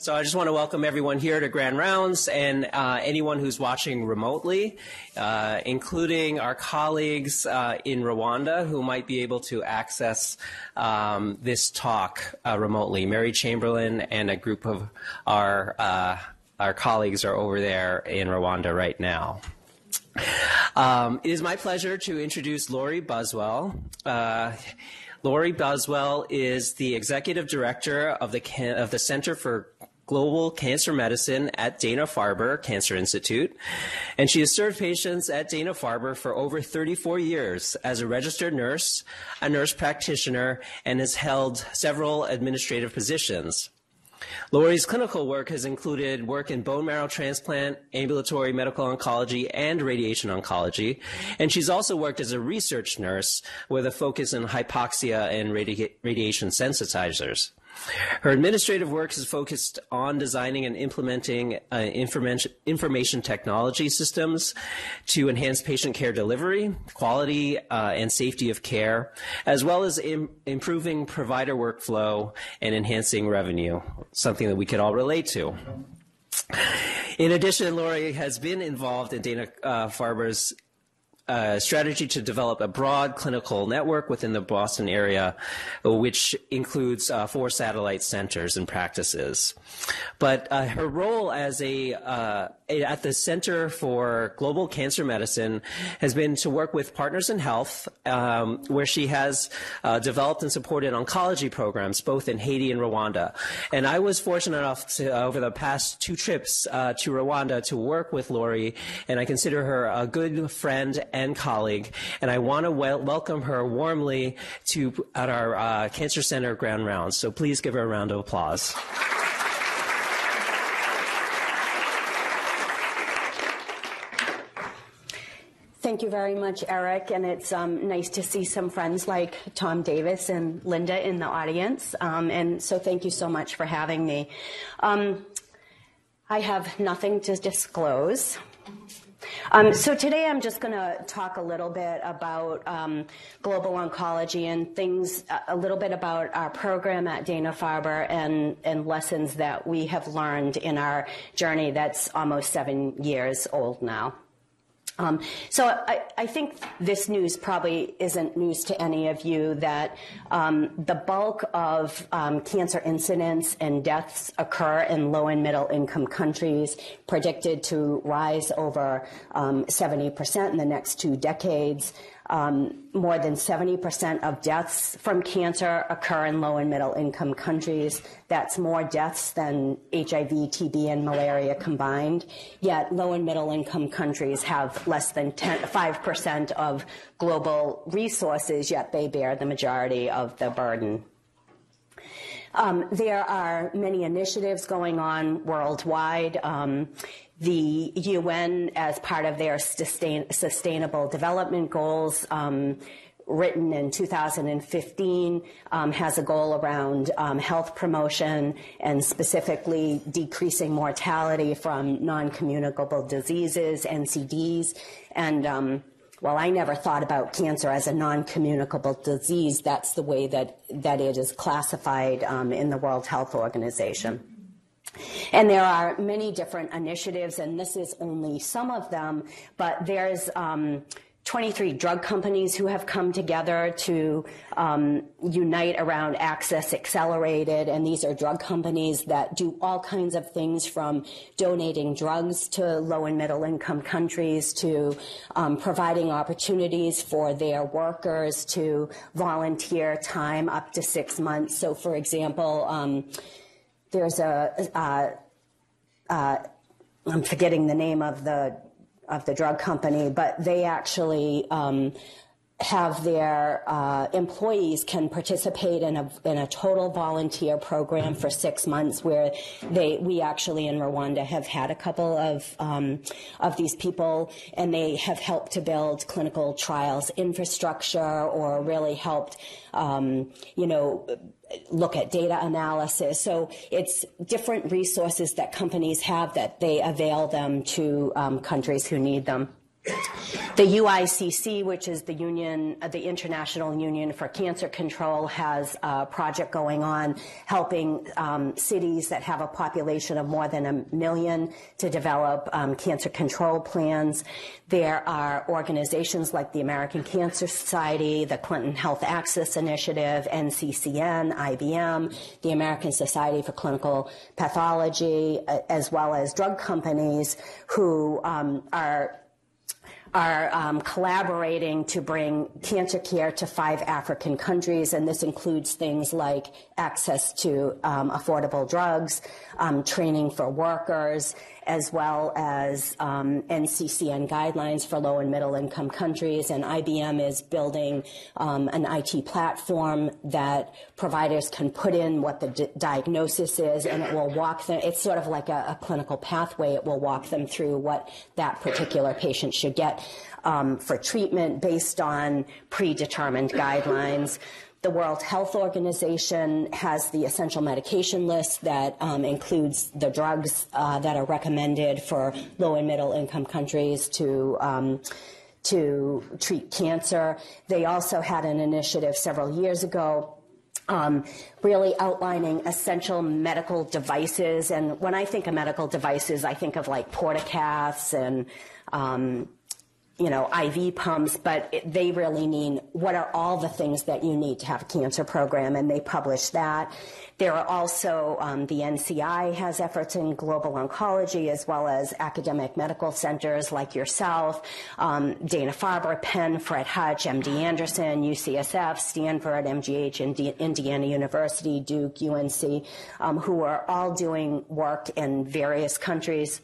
So I just want to welcome everyone here to Grand Rounds and uh, anyone who's watching remotely, uh, including our colleagues uh, in Rwanda who might be able to access um, this talk uh, remotely. Mary Chamberlain and a group of our uh, our colleagues are over there in Rwanda right now. Um, it is my pleasure to introduce Lori Buswell. Uh, Lori Buswell is the executive director of the, of the Center for Global Cancer Medicine at Dana-Farber Cancer Institute, and she has served patients at Dana-Farber for over 34 years as a registered nurse, a nurse practitioner, and has held several administrative positions. Lori's clinical work has included work in bone marrow transplant, ambulatory medical oncology, and radiation oncology. And she's also worked as a research nurse with a focus in hypoxia and radi- radiation sensitizers. Her administrative work is focused on designing and implementing uh, information, information, technology systems to enhance patient care delivery, quality, uh, and safety of care, as well as Im- improving provider workflow and enhancing revenue, something that we could all relate to. In addition, Lori has been involved in Dana uh, Farber's a strategy to develop a broad clinical network within the Boston area, which includes uh, four satellite centers and practices. But uh, her role as a uh, at the Center for Global Cancer Medicine has been to work with Partners in Health, um, where she has uh, developed and supported oncology programs both in Haiti and Rwanda. And I was fortunate enough to, uh, over the past two trips uh, to Rwanda to work with Lori, and I consider her a good friend and colleague. And I want to wel- welcome her warmly to at our uh, Cancer Center Grand Rounds. So please give her a round of applause. Thank you very much, Eric. And it's um, nice to see some friends like Tom Davis and Linda in the audience. Um, and so thank you so much for having me. Um, I have nothing to disclose. Um, so today I'm just going to talk a little bit about um, global oncology and things, a little bit about our program at Dana-Farber and, and lessons that we have learned in our journey that's almost seven years old now. Um, so I, I, think this news probably isn't news to any of you that um, the bulk of um, cancer incidents and deaths occur in low and middle income countries, predicted to rise over 70% um, in the next two decades. Um, more than 70% of deaths from cancer occur in low and middle income countries. That's more deaths than HIV, TB, and malaria combined. Yet low and middle income countries have less than 10, 5% of global resources, yet they bear the majority of the burden. Um, there are many initiatives going on worldwide. Um, the UN, as part of their sustain, sustainable development goals, um, written in 2015 um, has a goal around um, health promotion and specifically decreasing mortality from non-communicable diseases, NCDs, and um, I never thought about cancer as a non-communicable disease. That's the way that that it is classified um, in the World Health Organization. And there are many different initiatives, and this is only some of them, but there's um, 23 drug companies who have come together to um, unite around Access Accelerated, and these are drug companies that do all kinds of things from donating drugs to low and middle income countries to um, providing opportunities for their workers to volunteer time up to six months. So, for example, um, there's a, uh, uh, I'm forgetting the name of the of the drug company, but they actually um, have their uh, employees can participate in a in a total volunteer program for six months, where they we actually in Rwanda have had a couple of um, of these people, and they have helped to build clinical trials infrastructure, or really helped um, you know look at data analysis. So it's different resources that companies have that they avail them to um, countries who need them. The UICC, which is the union, uh, the International Union for Cancer Control, has a project going on helping um, cities that have a population of more than a million to develop um, cancer control plans. There are organizations like the American Cancer Society, the Clinton Health Access Initiative, NCCN, IBM, the American Society for Clinical Pathology, uh, as well as drug companies who um, are are um, collaborating to bring cancer care to five African countries, and this includes things like access to um, affordable drugs, um, training for workers, as well as um, NCCN guidelines for low and middle income countries. And IBM is building um, an IT platform that providers can put in what the diagnosis is, and it will walk them. It's sort of like a, a, clinical pathway. It will walk them through what that particular patient should get um, for treatment based on predetermined guidelines. The World Health Organization has the essential medication list that um, includes the drugs uh, that are recommended for low and middle income countries to. Um, to treat cancer. They also had an initiative several years ago um, really outlining essential medical devices. And when I think of medical devices, I think of like portacaths and um, you know, IV pumps, but it, they really mean what are all the things that you need to have a cancer program, and they publish that. There are also um, the NCI has efforts in global oncology as well as academic medical centers like yourself, um, Dana Farber, Penn, Fred Hutch, MD Anderson, UCSF, Stanford, MGH, Indi- Indiana University, Duke, UNC, um, who are all doing work in various countries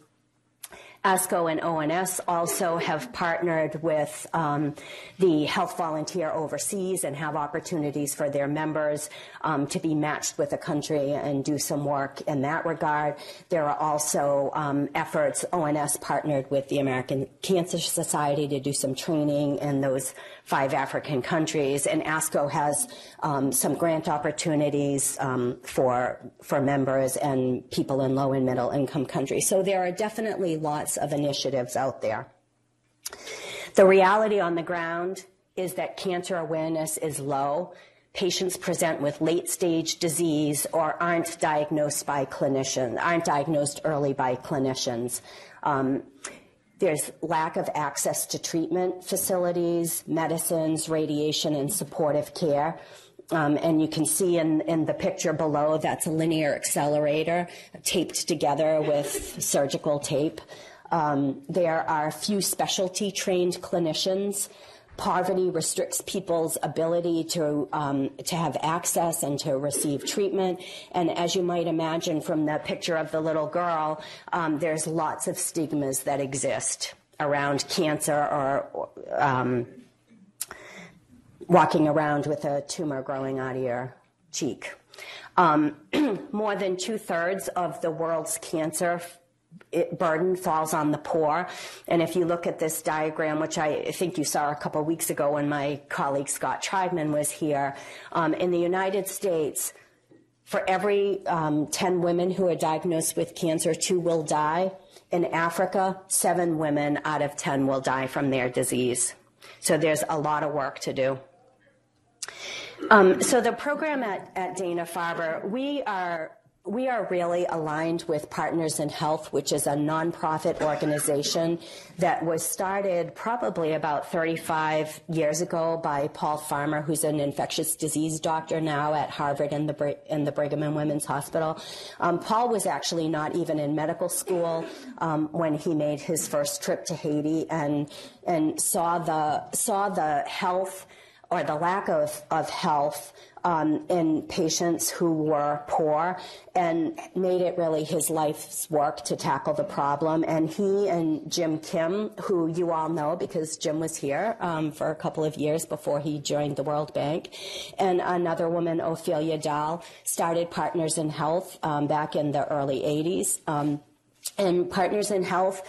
ASCO and ONS also have partnered with um, the Health Volunteer overseas and have opportunities for their members um, to be matched with a country and do some work in that regard. There are also um, efforts, ONS partnered with the American Cancer Society to do some training in those five African countries, and ASCO has um, some grant opportunities um, for for members and people in low and middle income countries. So there are definitely lots of initiatives out there. The reality on the ground is that cancer awareness is low. Patients present with late stage disease or aren't diagnosed by clinicians, aren't diagnosed early by clinicians. Um, there's lack of access to treatment facilities, medicines, radiation, and supportive care. Um, and you can see in, in the picture below that's a linear accelerator taped together with surgical tape. Um, there are few specialty trained clinicians poverty restricts people's ability to um, to have access and to receive treatment. And as you might imagine from the picture of the little girl, um, there's lots of stigmas that exist around cancer or um, walking around with a tumor growing out of your cheek. Um, more than two thirds of the world's cancer it, burden falls on the poor. And if you look at this diagram, which I think you saw a couple weeks ago when my colleague Scott Triedman was here, um, in the United States, for every um, 10 women who are diagnosed with cancer, two will die. In Africa, seven women out of 10 will die from their disease. So there's a lot of work to do. Um, so the program at, at Dana-Farber, we are we are really aligned with Partners in Health, which is a nonprofit organization that was started probably about 35 years ago by Paul Farmer, who's an infectious disease doctor now at Harvard and the, and the Brigham and Women's Hospital. Um, Paul was actually not even in medical school um, when he made his first trip to Haiti and and saw the saw the health or the lack of, of health um, in patients who were poor and made it really his life's work to tackle the problem. And he and Jim Kim, who you all know because Jim was here um, for a couple of years before he joined the World Bank, and another woman, Ophelia Dahl, started Partners in Health um, back in the early 80s. Um, and Partners in Health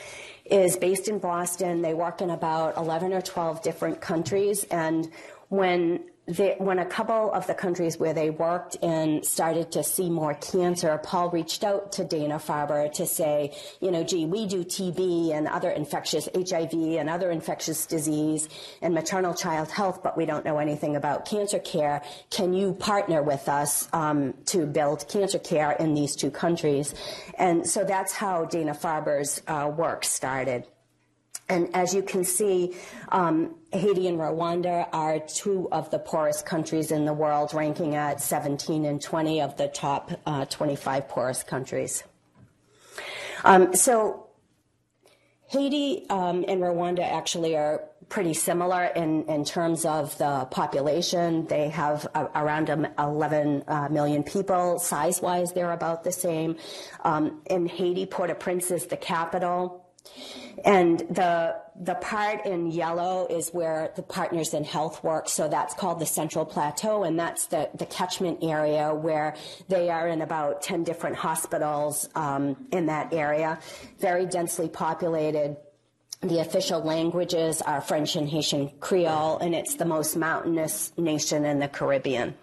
is based in Boston. They work in about 11 or 12 different countries. And when when a couple of the countries where they worked in started to see more cancer, Paul reached out to Dana Farber to say, you know, gee, we do TB and other infectious HIV and other infectious disease and maternal child health, but we don't know anything about cancer care. Can you partner with us um, to build cancer care in these two countries? And so that's how Dana Farber's uh, work started. And as you can see, um, Haiti and Rwanda are two of the poorest countries in the world, ranking at 17 and 20 of the top uh, 25 poorest countries. Um, so Haiti um, and Rwanda actually are pretty similar in, in terms of the population. They have uh, around 11 uh, million people. Size wise, they're about the same. Um, in Haiti, Port au Prince is the capital. And the the part in yellow is where the Partners in Health work. So that's called the Central Plateau, and that's the, the catchment area where they are in about 10 different hospitals um, in that area. Very densely populated. The official languages are French and Haitian Creole, and it's the most mountainous nation in the Caribbean.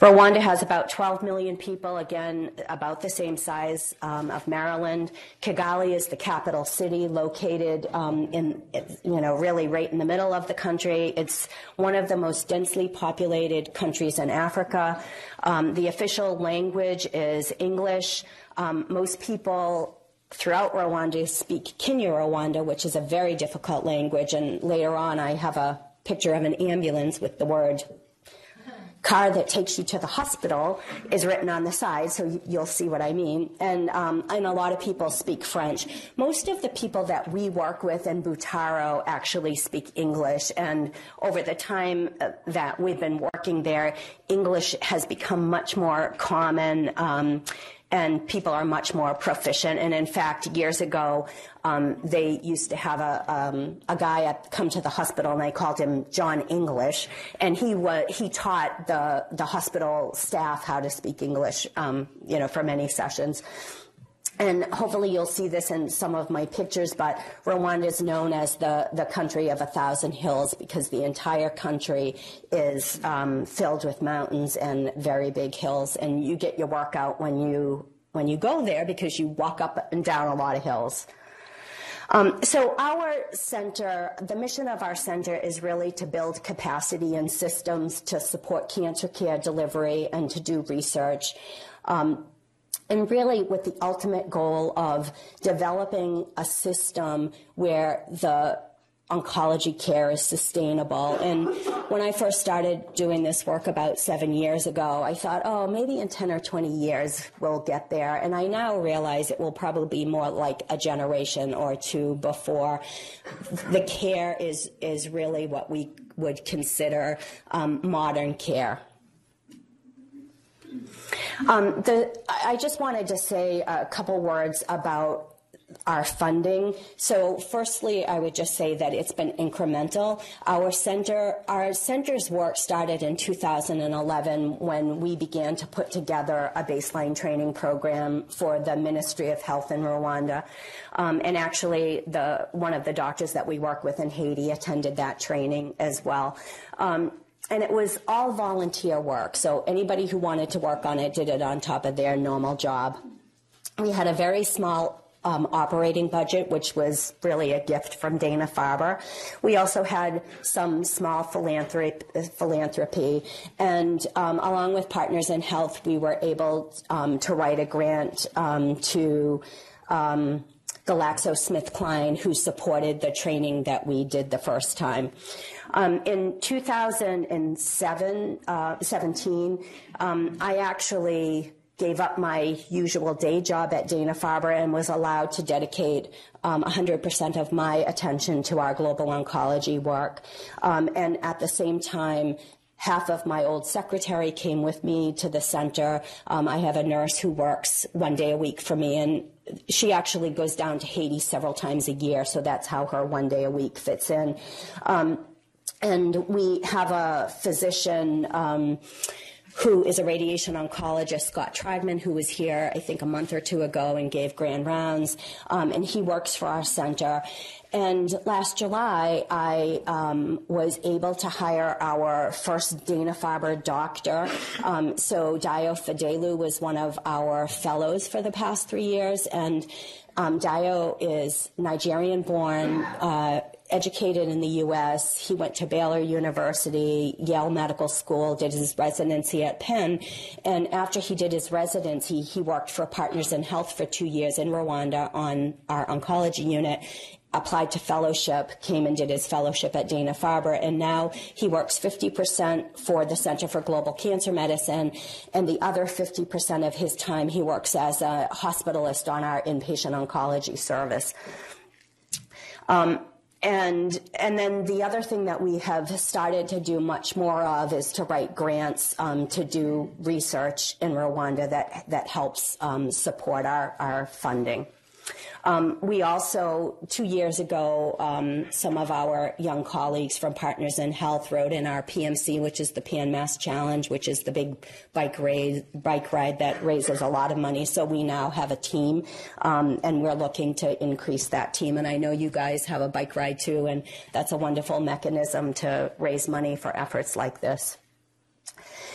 Rwanda has about 12 million people, again, about the same size um, of Maryland. Kigali is the capital city, located um, in, you know, really right in the middle of the country. It's one of the most densely populated countries in Africa. Um, the official language is English. Um, most people throughout Rwanda speak Kinyarwanda, which is a very difficult language. And later on, I have a picture of an ambulance with the word car that takes you to the hospital is written on the side, so you'll see what I mean. And, um, and a lot of people speak French. Most of the people that we work with in Butaro actually speak English, and over the time uh, that we've been working there, English has become much more common. Um, and people are much more proficient. And in fact, years ago, um, they used to have a, um, a guy at, come to the hospital, and they called him John English, and he was he taught the the hospital staff how to speak English, um, you know, for many sessions. And hopefully you'll see this in some of my pictures, but Rwanda is known as the, the country of a thousand hills because the entire country is um, filled with mountains and very big hills. And you get your workout when you, when you go there because you walk up and down a lot of hills. Um, so our center, the mission of our center is really to build capacity and systems to support cancer care delivery and to do research. Um, and really with the ultimate goal of developing a system where the oncology care is sustainable. And when I first started doing this work about seven years ago, I thought, oh, maybe in 10 or 20 years we'll get there. And I now realize it will probably be more like a generation or two before the care is, is really what we would consider um, modern care. Um, the, I just wanted to say a couple words about our funding. So firstly, I would just say that it's been incremental. Our center, our center's work started in 2011 when we began to put together a baseline training program for the Ministry of Health in Rwanda. Um, and actually, the, one of the doctors that we work with in Haiti attended that training as well. Um, and it was all volunteer work. So anybody who wanted to work on it did it on top of their normal job. We had a very small um, operating budget, which was really a gift from Dana Farber. We also had some small philanthropy, and um, along with Partners in Health, we were able um, to write a grant um, to um, GlaxoSmithKline, who supported the training that we did the first time. Um, in 2007, uh, 17, um, I actually gave up my usual day job at Dana Farber and was allowed to dedicate um, 100% of my attention to our global oncology work. Um, and at the same time, half of my old secretary came with me to the center. Um, I have a nurse who works one day a week for me, and she actually goes down to Haiti several times a year, so that's how her one day a week fits in. Um, and we have a physician um, who is a radiation oncologist, Scott Triedman, who was here, I think, a month or two ago and gave grand rounds. Um, and he works for our center. And last July, I um, was able to hire our first Dana Farber doctor. Um, so Dio Fadelu was one of our fellows for the past three years. And um, Dio is Nigerian born. Uh, educated in the U.S. He went to Baylor University, Yale Medical School, did his residency at Penn, and after he did his residency, he worked for Partners in Health for two years in Rwanda on our oncology unit. Applied to fellowship, came and did his fellowship at Dana Farber, and now he works 50% for the Center for Global Cancer Medicine, and the other 50% of his time he works as a hospitalist on our inpatient oncology service. Um, and and then the other thing that we have started to do much more of is to write grants um, to do research in Rwanda that that helps um, support our, our funding. Um, we also, two years ago, um, some of our young colleagues from Partners in Health rode in our PMC, which is the Pan Mass Challenge, which is the big bike ride, bike ride that raises a lot of money. So we now have a team, um, and we're looking to increase that team. And I know you guys have a bike ride too, and that's a wonderful mechanism to raise money for efforts like this.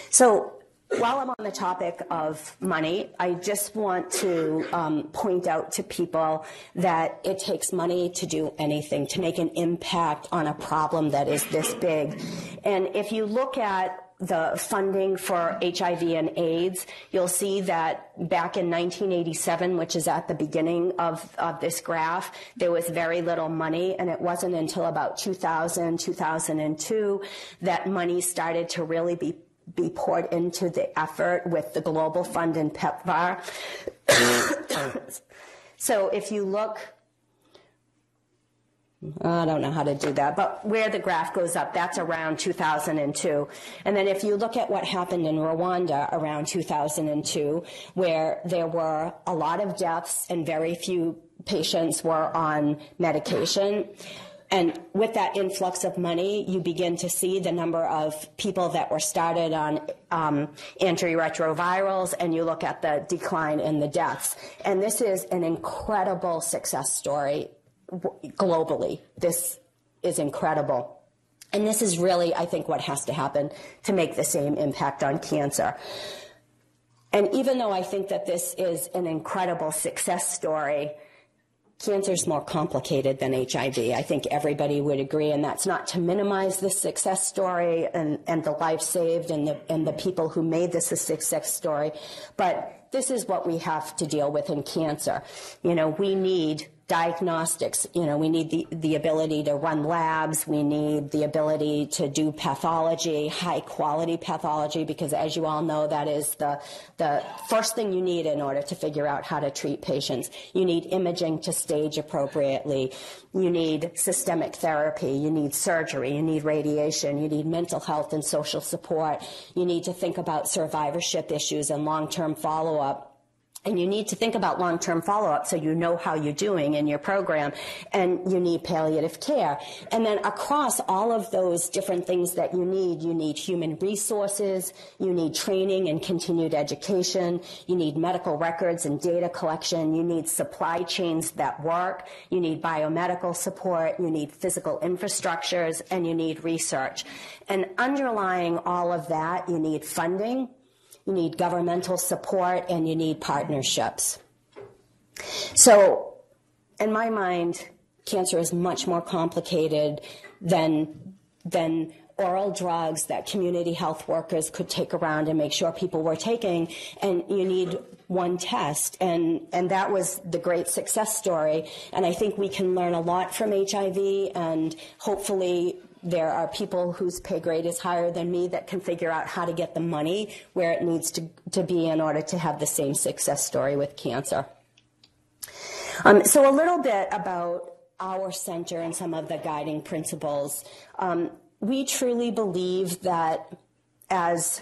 So while I'm on the topic of money, I just want to um, point out to people that it takes money to do anything, to make an impact on a problem that is this big. And if you look at the funding for HIV and AIDS, you'll see that back in 1987, which is at the beginning of, of this graph, there was very little money, and it wasn't until about 2000, 2002 that money started to really be be poured into the effort with the Global Fund and PEPFAR. so if you look, I don't know how to do that, but where the graph goes up, that's around 2002. And then if you look at what happened in Rwanda around 2002, where there were a lot of deaths and very few patients were on medication, and with that influx of money, you begin to see the number of people that were started on um, antiretrovirals, and you look at the decline in the deaths. And this is an incredible success story globally. This is incredible. And this is really, I think, what has to happen to make the same impact on cancer. And even though I think that this is an incredible success story, cancer is more complicated than HIV. I think everybody would agree, and that's not to minimize the success story and, and the life saved and the, and the people who made this a success story. But this is what we have to deal with in cancer. You know, we need diagnostics. You know, we need the, the ability to run labs. We need the ability to do pathology, high quality pathology, because as you all know, that is the, the first thing you need in order to figure out how to treat patients. You need imaging to stage appropriately. You need systemic therapy. You need surgery. You need radiation. You need mental health and social support. You need to think about survivorship issues and long-term follow-up and you need to think about long-term follow-up so you know how you're doing in your program and you need palliative care and then across all of those different things that you need you need human resources you need training and continued education you need medical records and data collection you need supply chains that work you need biomedical support you need physical infrastructures and you need research and underlying all of that you need funding you need governmental support, and you need partnerships. So, in my mind, cancer is much more complicated than, than oral drugs that community health workers could take around and make sure people were taking. And you need one test. And, and that was the great success story. And I think we can learn a lot from HIV and hopefully there are people whose pay grade is higher than me that can figure out how to get the money where it needs to, to be in order to have the same success story with cancer. Um, so a little bit about our center and some of the guiding principles. Um, we truly believe that as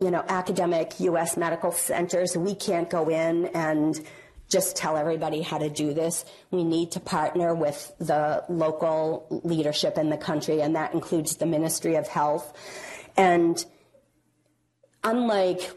you know, academic U.S. medical centers, we can't go in and just tell everybody how to do this. We need to partner with the local leadership in the country, and that includes the Ministry of Health. And unlike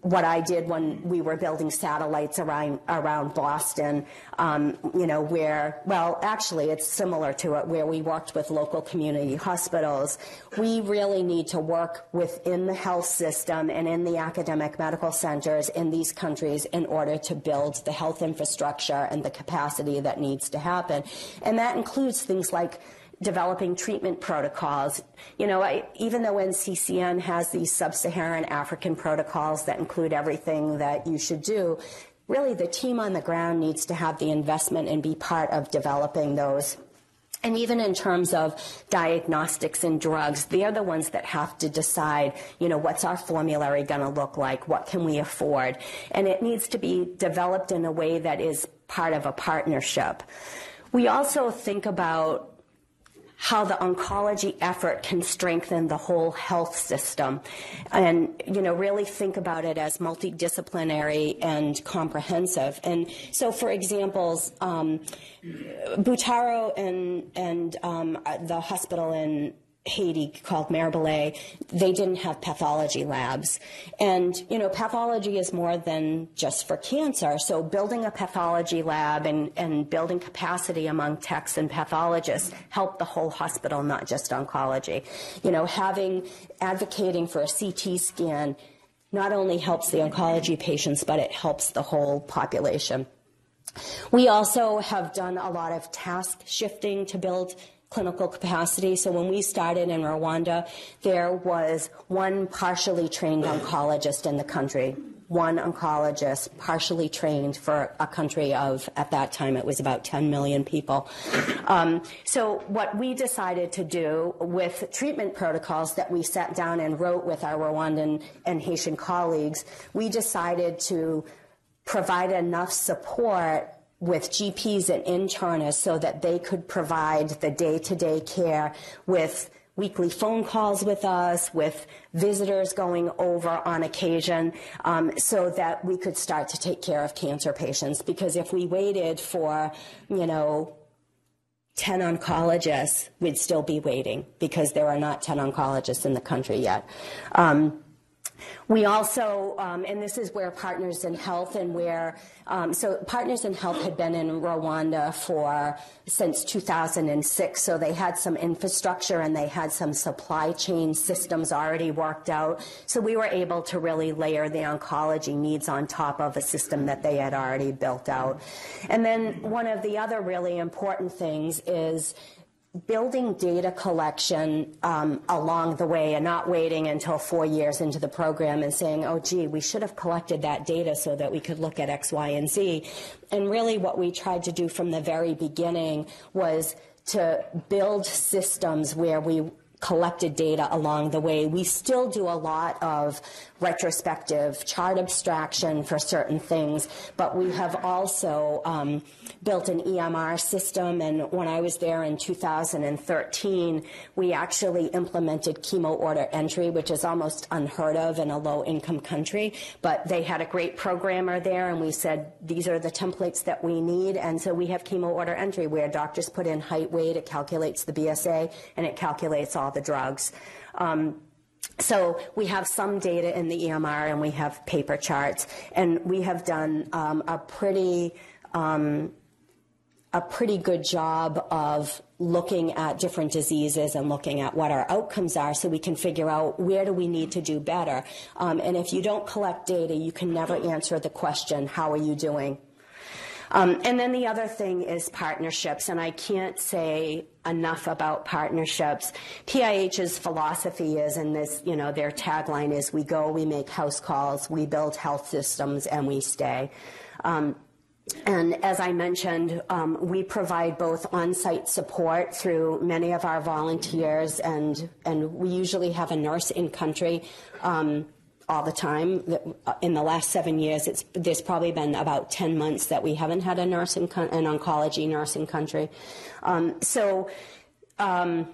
what I did when we were building satellites around around Boston, um, you know, where well, actually, it's similar to it, where we worked with local community hospitals. We really need to work within the health system and in the academic medical centers in these countries in order to build the health infrastructure and the capacity that needs to happen, and that includes things like developing treatment protocols. You know, I, even though NCCN has these sub-Saharan African protocols that include everything that you should do, really the team on the ground needs to have the investment and be part of developing those. And even in terms of diagnostics and drugs, they're the ones that have to decide, you know, what's our formulary going to look like? What can we afford? And it needs to be developed in a way that is part of a partnership. We also think about how the oncology effort can strengthen the whole health system. And you know really think about it as multidisciplinary and comprehensive. And so for examples um, Butaro and and um, the hospital in Haiti called Mirebalais, they didn't have pathology labs. And, you know, pathology is more than just for cancer. So building a pathology lab and, and building capacity among techs and pathologists helped the whole hospital, not just oncology. You know, having, advocating for a CT scan not only helps the oncology patients, but it helps the whole population. We also have done a lot of task shifting to build clinical capacity. So when we started in Rwanda, there was one partially trained oncologist in the country. One oncologist partially trained for a country of, at that time, it was about 10 million people. Um, so, what we decided to do with treatment protocols that we sat down and wrote with our Rwandan and Haitian colleagues, we decided to provide enough support with GPs and internists so that they could provide the day-to-day care with weekly phone calls with us, with visitors going over on occasion, um, so that we could start to take care of cancer patients. Because if we waited for, you know, 10 oncologists, we'd still be waiting because there are not 10 oncologists in the country yet. Um, we also, um, and this is where Partners in Health and where, um, so Partners in Health had been in Rwanda for since 2006, so they had some infrastructure and they had some supply chain systems already worked out. So we were able to really layer the oncology needs on top of a system that they had already built out. And then one of the other really important things is building data collection um, along the way and not waiting until four years into the program and saying, oh, gee, we should have collected that data so that we could look at X, Y, and Z. And really, what we tried to do from the very beginning was to build systems where we collected data along the way. We still do a lot of retrospective chart abstraction for certain things, but we have also um, built an EMR system. And when I was there in 2013, we actually implemented chemo order entry, which is almost unheard of in a low income country. But they had a great programmer there, and we said, these are the templates that we need. And so we have chemo order entry where doctors put in height, weight, it calculates the BSA, and it calculates all the drugs. Um, so we have some data in the EMR and we have paper charts, and we have done um, a pretty um, a pretty good job of looking at different diseases and looking at what our outcomes are so we can figure out where do we need to do better. Um, and if you don't collect data, you can never answer the question, how are you doing? Um, and then the other thing is partnerships, and I can't say enough about partnerships. PIH's philosophy is, and this, you know, their tagline is, we go, we make house calls, we build health systems, and we stay. Um, and as I mentioned, um, we provide both on-site support through many of our volunteers, and and we usually have a nurse in country. Um, all the time. In the last seven years, it's, there's probably been about 10 months that we haven't had a nurse in an oncology nurse in country. Um, so, um,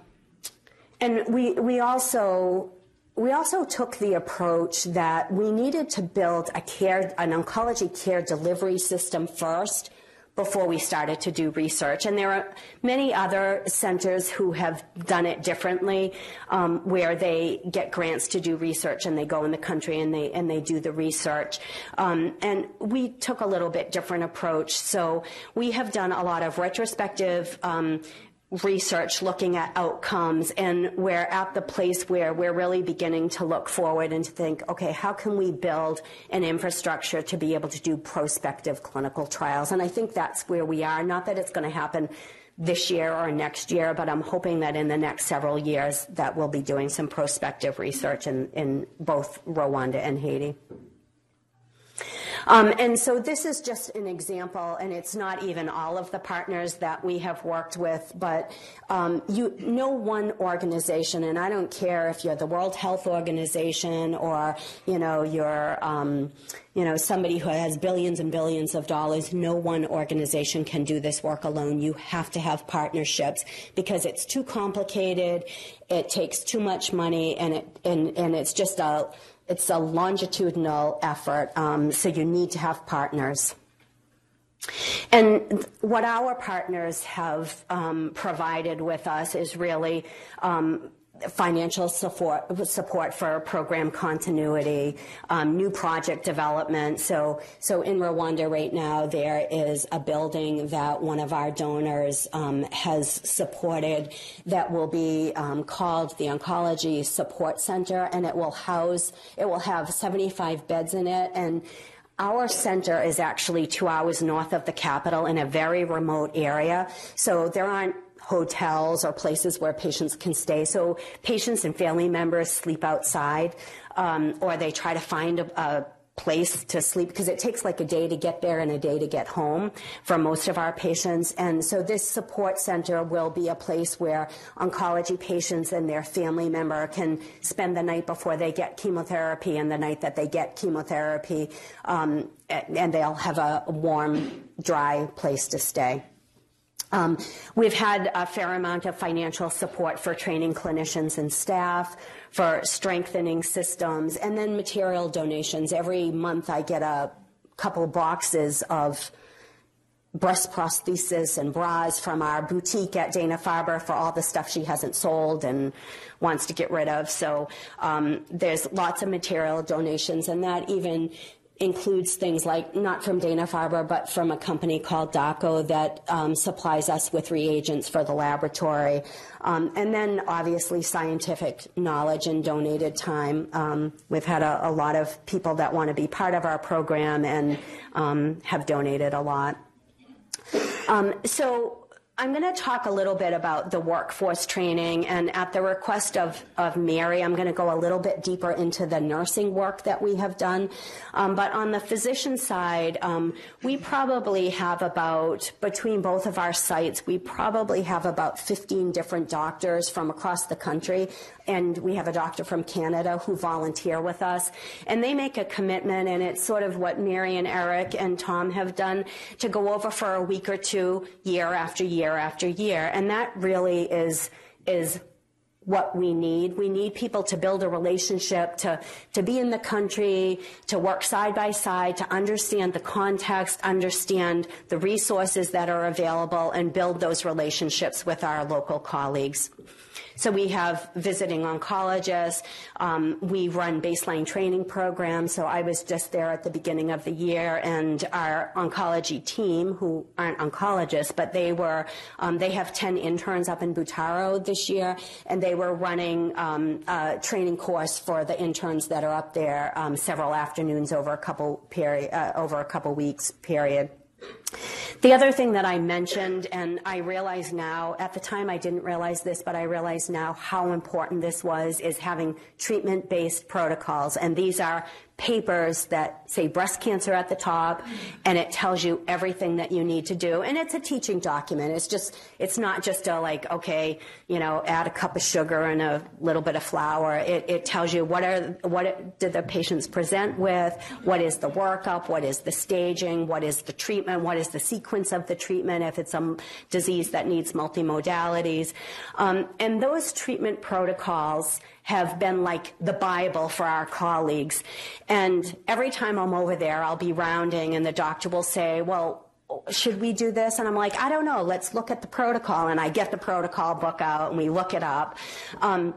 and we, we also we also took the approach that we needed to build a care, an oncology care delivery system first before we started to do research. And there are many other centers who have done it differently, um, where they get grants to do research and they go in the country and they and they do the research. Um, and we took a little bit different approach. So we have done a lot of retrospective um, research looking at outcomes and we're at the place where we're really beginning to look forward and to think okay how can we build an infrastructure to be able to do prospective clinical trials? And i think that's where we are. Not that it's going to happen this year or next year but i'm hoping that in the next several years that we'll be doing some prospective research in, in both rwanda and haiti um, and so this is just an example, and it's not even all of the partners that we have worked with, but um, you know one organization, and I don't care if you're the World Health Organization or you know you're um, you know somebody who has billions and billions of dollars. No one organization can do this work alone. You have to have partnerships because it's too complicated. It takes too much money, and it and and it's just a it's a longitudinal effort, um, so you need to have partners. And what our partners have um, provided with us is really um, financial support, support for program continuity, um, new project development. So, so in Rwanda right now, there is a building that one of our donors um, has supported that will be um, called the Oncology Support Center, and it will house, it will have 75 beds in it, and our center is actually two hours north of the capital in a very remote area. So there aren't hotels or places where patients can stay. So patients and family members sleep outside, um, or they try to find a, a place to sleep because it takes like a day to get there and a day to get home for most of our patients. And so this support center will be a place where oncology patients and their family member can spend the night before they get chemotherapy and the night that they get chemotherapy. Um, and they'll have a warm, dry place to stay. Um, we've had a fair amount of financial support for training clinicians and staff, for strengthening systems, and then material donations. Every month I get a couple boxes of breast prosthesis and bras from our boutique at Dana Farber for all the stuff she hasn't sold and wants to get rid of. So um, there's lots of material donations, and that even includes things like not from Dana Farber, but from a company called Dako that um, supplies us with reagents for the laboratory. Um, and then obviously scientific knowledge and donated time. Um, we've had a, a, lot of people that want to be part of our program and um, have donated a lot. Um, so I'm going to talk a little bit about the workforce training, and at the request of, of Mary, I'm going to go a little bit deeper into the nursing work that we have done. Um, but on the physician side, um, we probably have about, between both of our sites, we probably have about 15 different doctors from across the country and we have a doctor from Canada who volunteer with us. And they make a commitment, and it's sort of what Mary and Eric and Tom have done to go over for a week or two, year after year after year. And that really is, is what we need. We need people to build a relationship, to, to be in the country, to work side by side, to understand the context, understand the resources that are available, and build those relationships with our local colleagues. So we have visiting oncologists. Um, we run baseline training programs. So I was just there at the beginning of the year, and our oncology team, who aren't oncologists, but they were, um, they have 10 interns up in Butaro this year, and they were running um, a training course for the interns that are up there um, several afternoons over a couple period, uh, over a couple weeks period. The other thing that I mentioned, and I realize now, at the time I didn't realize this, but I realize now how important this was, is having treatment based protocols. And these are papers that say breast cancer at the top and it tells you everything that you need to do. And it's a teaching document. It's just it's not just a like okay you know add a cup of sugar and a little bit of flour. It, it tells you what are what did the patients present with what is the workup what is the staging what is the treatment what is the sequence of the treatment if it's a disease that needs multimodalities. Um, and those treatment protocols have been like the Bible for our colleagues. And every time I'm over there, I'll be rounding and the doctor will say, well, should we do this? And I'm like, I don't know. Let's look at the protocol. And I get the protocol book out and we look it up. Um,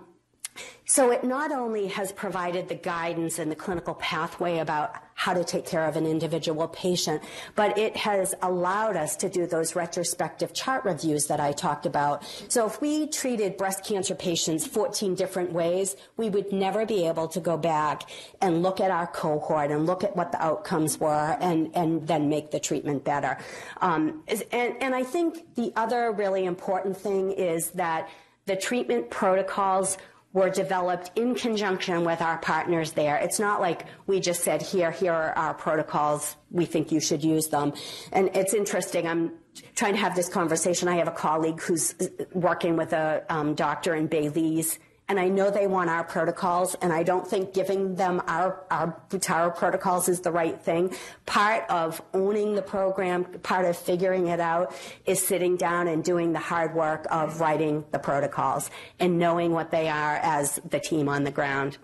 so it not only has provided the guidance and the clinical pathway about how to take care of an individual patient, but it has allowed us to do those retrospective chart reviews that I talked about. So if we treated breast cancer patients 14 different ways, we would never be able to go back and look at our cohort and look at what the outcomes were and, and then make the treatment better. Um, and, and I think the other really important thing is that the treatment protocols were developed in conjunction with our partners there. It's not like we just said, here, here are our protocols. We think you should use them. And it's interesting. I'm trying to have this conversation. I have a colleague who's working with a um, doctor in Belize and I know they want our protocols, and I don't think giving them our, our Butaro protocols is the right thing. Part of owning the program, part of figuring it out, is sitting down and doing the hard work of writing the protocols and knowing what they are as the team on the ground.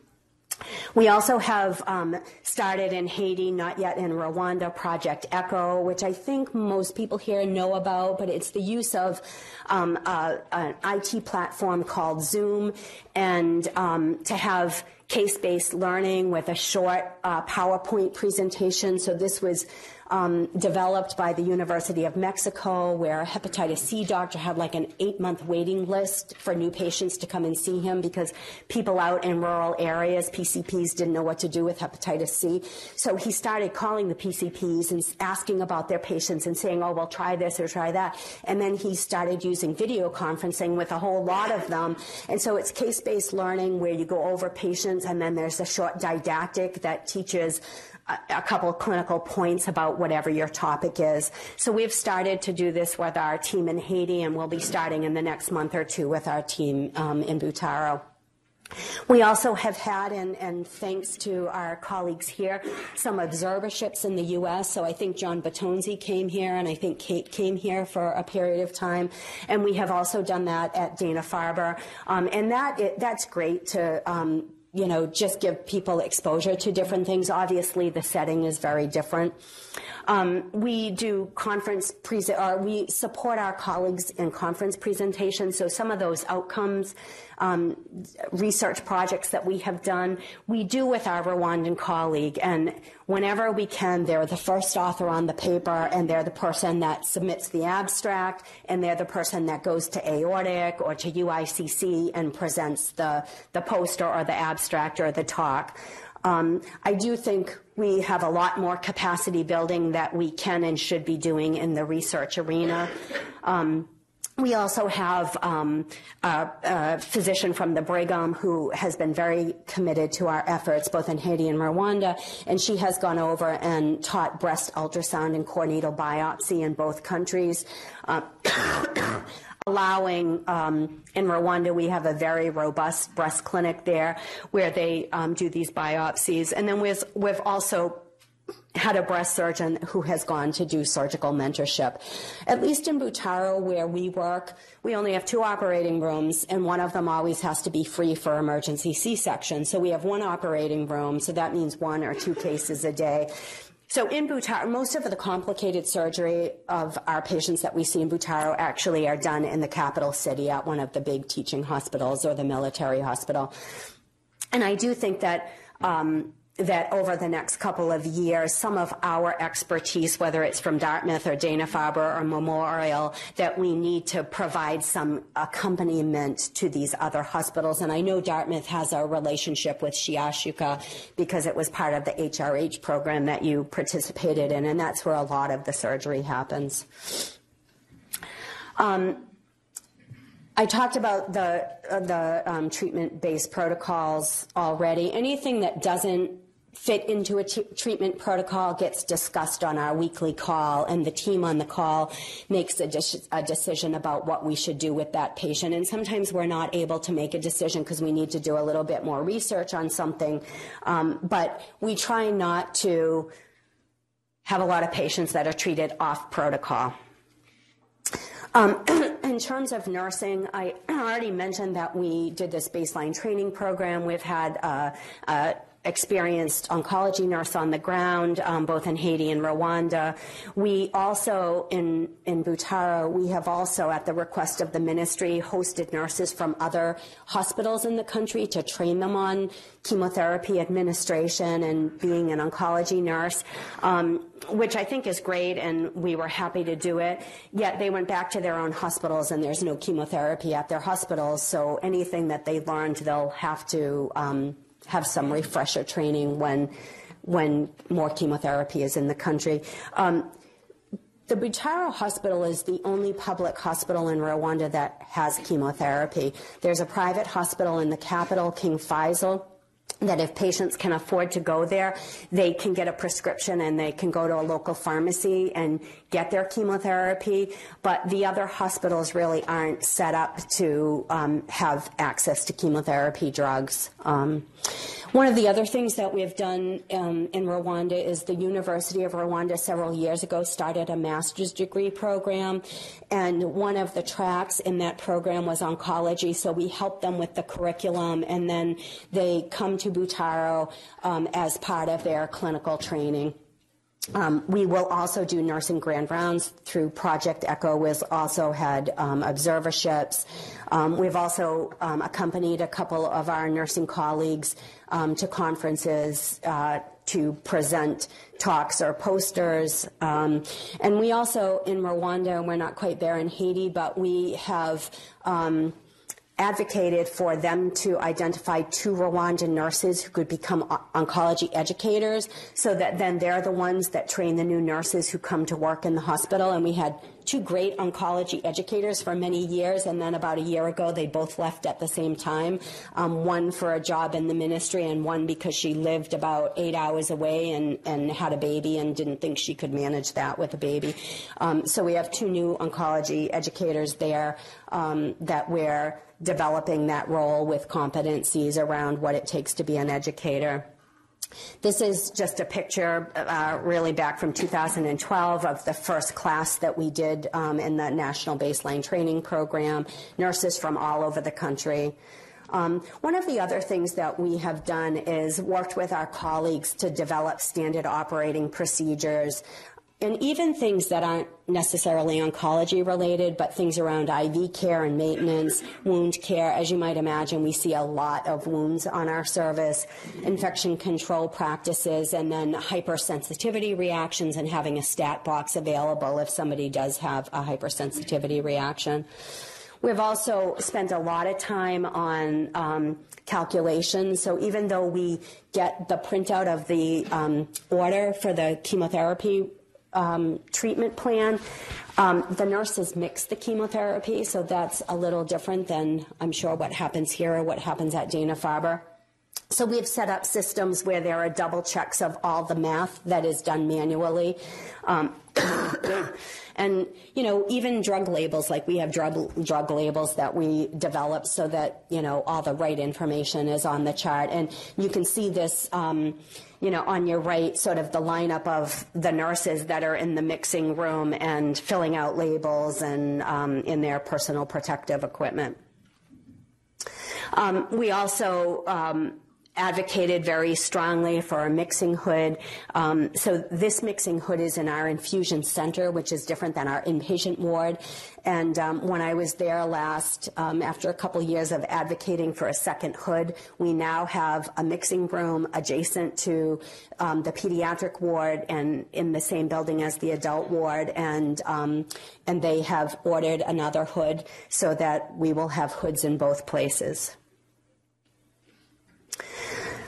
We also have um, started in Haiti, not yet in Rwanda, Project ECHO, which I think most people here know about, but it's the use of um, an IT platform called Zoom and um, to have case-based learning with a short uh, PowerPoint presentation. So this was um, developed by the University of Mexico, where a hepatitis C doctor had like an eight month waiting list for new patients to come and see him because people out in rural areas, PCPs, didn't know what to do with hepatitis C. So he started calling the PCPs and asking about their patients and saying, oh, well, try this or try that. And then he started using video conferencing with a whole lot of them. And so it's case based learning where you go over patients and then there's a short didactic that teaches a, couple of clinical points about whatever your topic is. So we've started to do this with our team in Haiti, and we'll be starting in the next month or two with our team um, in Butaro. We also have had, and, and, thanks to our colleagues here, some observerships in the U.S. So I think John Batonzi came here, and I think Kate came here for a period of time. And we have also done that at Dana-Farber. Um, and that it, that's great to um, you know, just give people exposure to different things. Obviously, the setting is very different. Um, we do conference pre- or we support our colleagues in conference presentations. So some of those outcomes um, research projects that we have done, we do with our Rwandan colleague. And whenever we can, they're the first author on the paper, and they're the person that submits the abstract, and they're the person that goes to AORTIC or to UICC and presents the, the poster or the abstract or the talk. Um, I do think we have a lot more capacity building that we can and should be doing in the research arena. Um, we also have um, a, a, physician from the Brigham who has been very committed to our efforts, both in Haiti and Rwanda, and she has gone over and taught breast ultrasound and core needle biopsy in both countries. Uh, allowing um, in Rwanda we have a very robust breast clinic there where they um, do these biopsies, and then we've, we've also had a breast surgeon who has gone to do surgical mentorship. At least in Butaro, where we work, we only have two operating rooms, and one of them always has to be free for emergency C-section. So we have one operating room, so that means one or two cases a day. So in Butaro, most of the complicated surgery of our patients that we see in Butaro actually are done in the capital city at one of the big teaching hospitals or the military hospital. And I do think that um, that over the next couple of years, some of our expertise, whether it's from Dartmouth or Dana-Farber or Memorial, that we need to provide some accompaniment to these other hospitals. And I know Dartmouth has a relationship with Shiashuka because it was part of the HRH program that you participated in, and that's where a lot of the surgery happens. Um, I talked about the uh, the um, treatment-based protocols already. Anything that doesn't fit into a t- treatment protocol gets discussed on our weekly call, and the team on the call makes a, a, decision about what we should do with that patient. And sometimes we're not able to make a decision because we need to do a little bit more research on something. Um, but we try not to have a lot of patients that are treated off protocol. Um, in terms of nursing, I already mentioned that we did this baseline training program. We've had uh, uh, experienced oncology nurse on the ground, um, both in Haiti and Rwanda. We also, in, in Butaro, we have also, at the request of the ministry, hosted nurses from other hospitals in the country to train them on chemotherapy administration and being an oncology nurse. Um, which I think is great, and we were happy to do it. Yet they went back to their own hospitals, and there's no chemotherapy at their hospitals. So anything that they learned, they'll have to um, have some refresher training when when more chemotherapy is in the country. Um, the Butaro Hospital is the only public hospital in Rwanda that has chemotherapy. There's a private hospital in the capital, King Faisal, that if patients can afford to go there, they can get a prescription and they can go to a local pharmacy and get their chemotherapy. But the other hospitals really aren't set up to um, have access to chemotherapy drugs. Um, one of the other things that we've done um, in Rwanda is the University of Rwanda several years ago started a master's degree program, and one of the tracks in that program was oncology. So we help them with the curriculum, and then they come to Butaro um, as part of their clinical training. Um, we will also do nursing grand rounds through Project Echo. We've also had um, observerships. Um, we've also um, accompanied a couple of our nursing colleagues um, to conferences uh, to present talks or posters. Um, and we also, in Rwanda, we're not quite there in Haiti, but we have advocated for them to identify two Rwandan nurses who could become oncology educators so that then they're the ones that train the new nurses who come to work in the hospital. And we had two great oncology educators for many years, and then about a year ago, they both left at the same time. Um, one for a job in the ministry, and one because she lived about eight hours away and, and had a baby and didn't think she could manage that with a baby. Um, so we have two new oncology educators there um, that we're developing that role with competencies around what it takes to be an educator. This is just a picture, uh, really back from 2012, of the first class that we did um, in the National Baseline Training Program. Nurses from all over the country. Um, one of the other things that we have done is worked with our colleagues to develop standard operating procedures and even things that aren't necessarily oncology related, but things around IV care and maintenance, wound care. As you might imagine, we see a lot of wounds on our service, infection control practices, and then hypersensitivity reactions and having a stat box available if somebody does have a hypersensitivity reaction. We've also spent a lot of time on um, calculations. So even though we get the printout of the um, order for the chemotherapy um, treatment plan. Um, the nurses mix the chemotherapy, so that's a little different than I'm sure what happens here or what happens at Dana Farber. So we've set up systems where there are double checks of all the math that is done manually. Um, and you know even drug labels like we have drug drug labels that we develop so that you know all the right information is on the chart and you can see this um, you know on your right sort of the lineup of the nurses that are in the mixing room and filling out labels and um, in their personal protective equipment. Um, we also um, advocated very strongly for a mixing hood. Um, so this mixing hood is in our infusion center, which is different than our inpatient ward. And um, when I was there last, um, after a couple years of advocating for a second hood, we now have a mixing room adjacent to um, the pediatric ward and in the same building as the adult ward. And um, and they have ordered another hood so that we will have hoods in both places.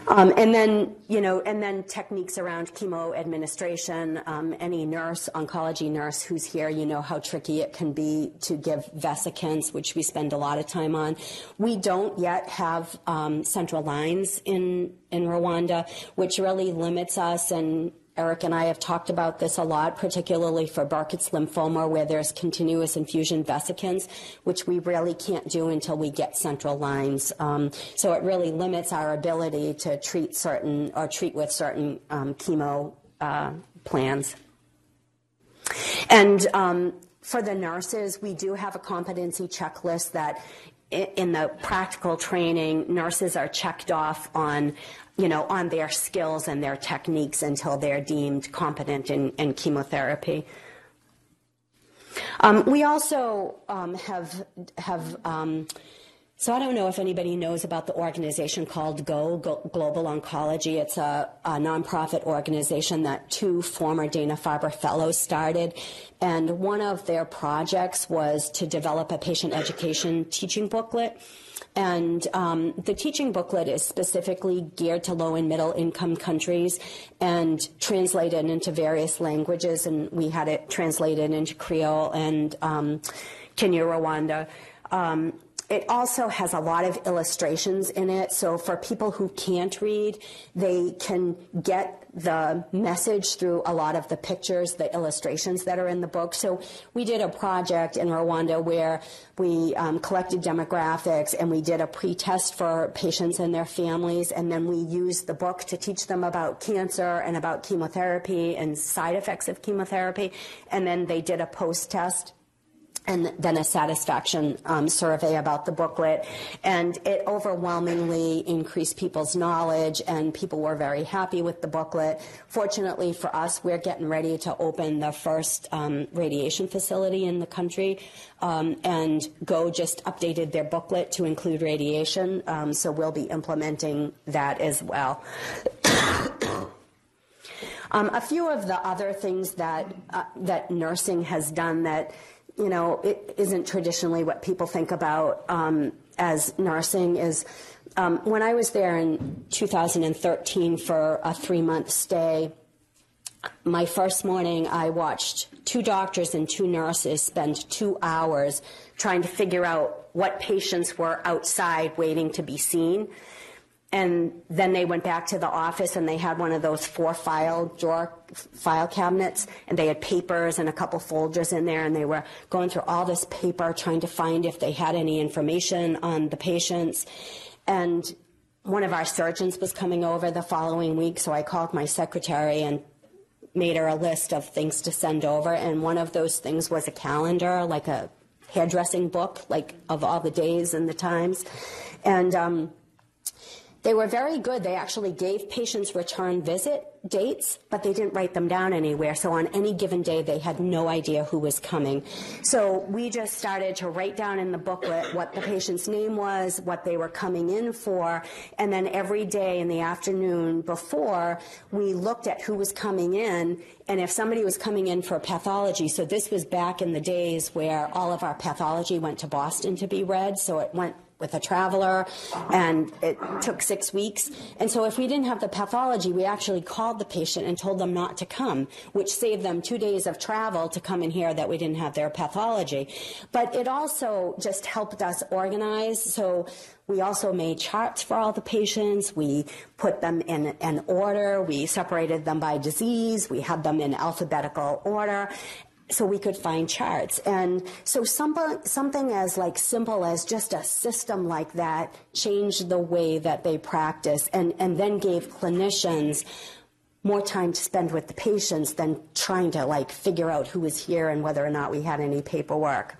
Um, and then, you know, and then techniques around chemo administration. Um, any nurse, oncology nurse who's here, you know how tricky it can be to give vesicants, which we spend a lot of time on. We don't yet have um, central lines in in Rwanda, which really limits us and Eric and I have talked about this a lot, particularly for Burkitt's lymphoma, where there's continuous infusion vesicants, which we really can't do until we get central lines. Um, so it really limits our ability to treat certain or treat with certain um, chemo uh, plans. And um, for the nurses, we do have a competency checklist that in the practical training, nurses are checked off on you know, on their skills and their techniques until they're deemed competent in, in chemotherapy. Um, we also um, have have um, so I don't know if anybody knows about the organization called GO, Global Oncology. It's a, a nonprofit organization that two former Dana-Farber fellows started. And one of their projects was to develop a patient education teaching booklet. And um, the teaching booklet is specifically geared to low and middle income countries and translated into various languages. And we had it translated into Creole and um, Kinyarwanda. Um, it also has a lot of illustrations in it. So for people who can't read, they can get the message through a lot of the pictures, the illustrations that are in the book. So we did a project in Rwanda where we um, collected demographics and we did a pre-test for patients and their families, and then we used the book to teach them about cancer and about chemotherapy and side effects of chemotherapy, and then they did a post-test and then a satisfaction um, survey about the booklet. And it overwhelmingly increased people's knowledge, and people were very happy with the booklet. Fortunately for us, we're getting ready to open the first um, radiation facility in the country. Um, and Go just updated their booklet to include radiation, um, so we'll be implementing that as well. Um, a few of the other things that uh, that nursing has done that you know, it isn't traditionally what people think about um, as nursing is um, when I was there in 2013 for a three month stay, my first morning I watched two doctors and two nurses spend two hours trying to figure out what patients were outside waiting to be seen. And then they went back to the office and they had one of those four file drawer file cabinets and they had papers and a couple folders in there and they were going through all this paper trying to find if they had any information on the patients. And one of our surgeons was coming over the following week, so I called my secretary and made her a list of things to send over. And one of those things was a calendar, like a hairdressing book, like of all the days and the times. And um, they were very good. They actually gave patients return visit dates, but they didn't write them down anywhere. So on any given day, they had no idea who was coming. So we just started to write down in the booklet what the patient's name was, what they were coming in for, and then every day in the afternoon before, we looked at who was coming in and if somebody was coming in for pathology, so this was back in the days where all of our pathology went to Boston to be read, so it went with a traveler, and it took six weeks. And so if we didn't have the pathology, we actually called the patient and told them not to come, which saved them two days of travel to come and hear that we didn't have their pathology. But it also just helped us organize. So we also made charts for all the patients. We put them in an order. We separated them by disease. We had them in alphabetical order so we could find charts. And so some, something as like simple as just a system like that changed the way that they practice and, and then gave clinicians more time to spend with the patients than trying to like figure out who was here and whether or not we had any paperwork.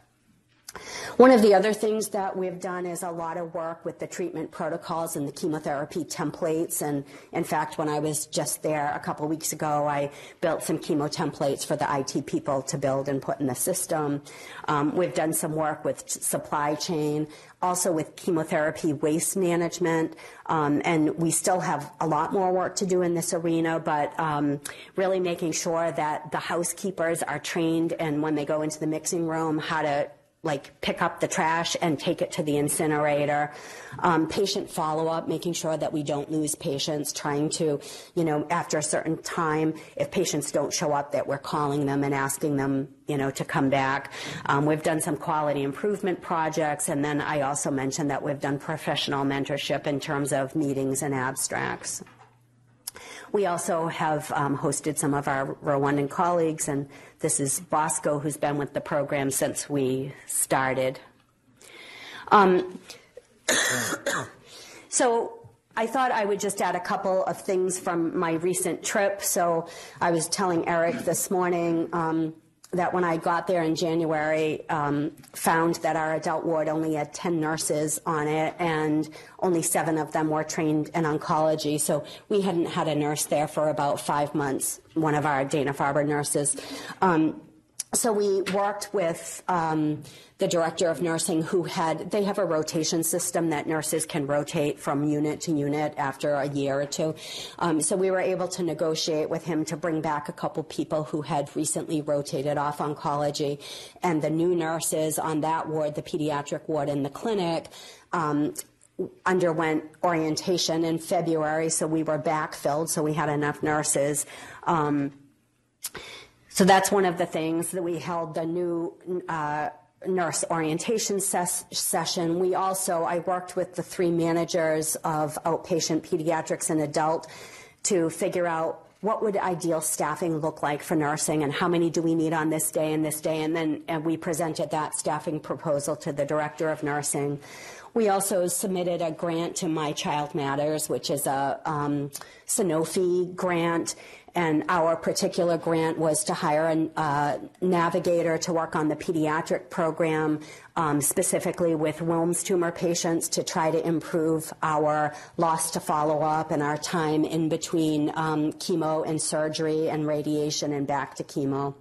One of the other things that we've done is a lot of work with the treatment protocols and the chemotherapy templates. And in fact, when I was just there a couple weeks ago, I built some chemo templates for the IT people to build and put in the system. Um, we've done some work with supply chain, also with chemotherapy waste management. Um, and we still have a lot more work to do in this arena, but um, really making sure that the housekeepers are trained and when they go into the mixing room, how to like pick up the trash and take it to the incinerator. Um, patient follow up, making sure that we don't lose patients, trying to, you know, after a certain time, if patients don't show up, that we're calling them and asking them, you know, to come back. Um, we've done some quality improvement projects, and then I also mentioned that we've done professional mentorship in terms of meetings and abstracts. We also have um, hosted some of our Rwandan colleagues, and this is Bosco, who's been with the program since we started. Um, so I thought I would just add a couple of things from my recent trip. So I was telling Eric this morning. Um, that when I got there in January, um, found that our adult ward only had 10 nurses on it, and only seven of them were trained in oncology. So we hadn't had a nurse there for about five months, one of our Dana Farber nurses. Um, so we worked with um, the director of nursing who had they have a rotation system that nurses can rotate from unit to unit after a year or two. Um, so we were able to negotiate with him to bring back a couple people who had recently rotated off oncology. And the new nurses on that ward the pediatric ward in the clinic um, underwent orientation in february. So we were backfilled. So we had enough nurses um, so that's one of the things that we held the new uh, nurse orientation ses- session. We also, I worked with the three managers of outpatient pediatrics and adult to figure out what would ideal staffing look like for nursing and how many do we need on this day and this day. And then and we presented that staffing proposal to the director of nursing. We also submitted a grant to my child matters which is a um, Sanofi grant and our particular grant was to hire a uh, navigator to work on the pediatric program, um, specifically with Wilms tumor patients, to try to improve our loss to follow up and our time in between um, chemo and surgery and radiation and back to chemo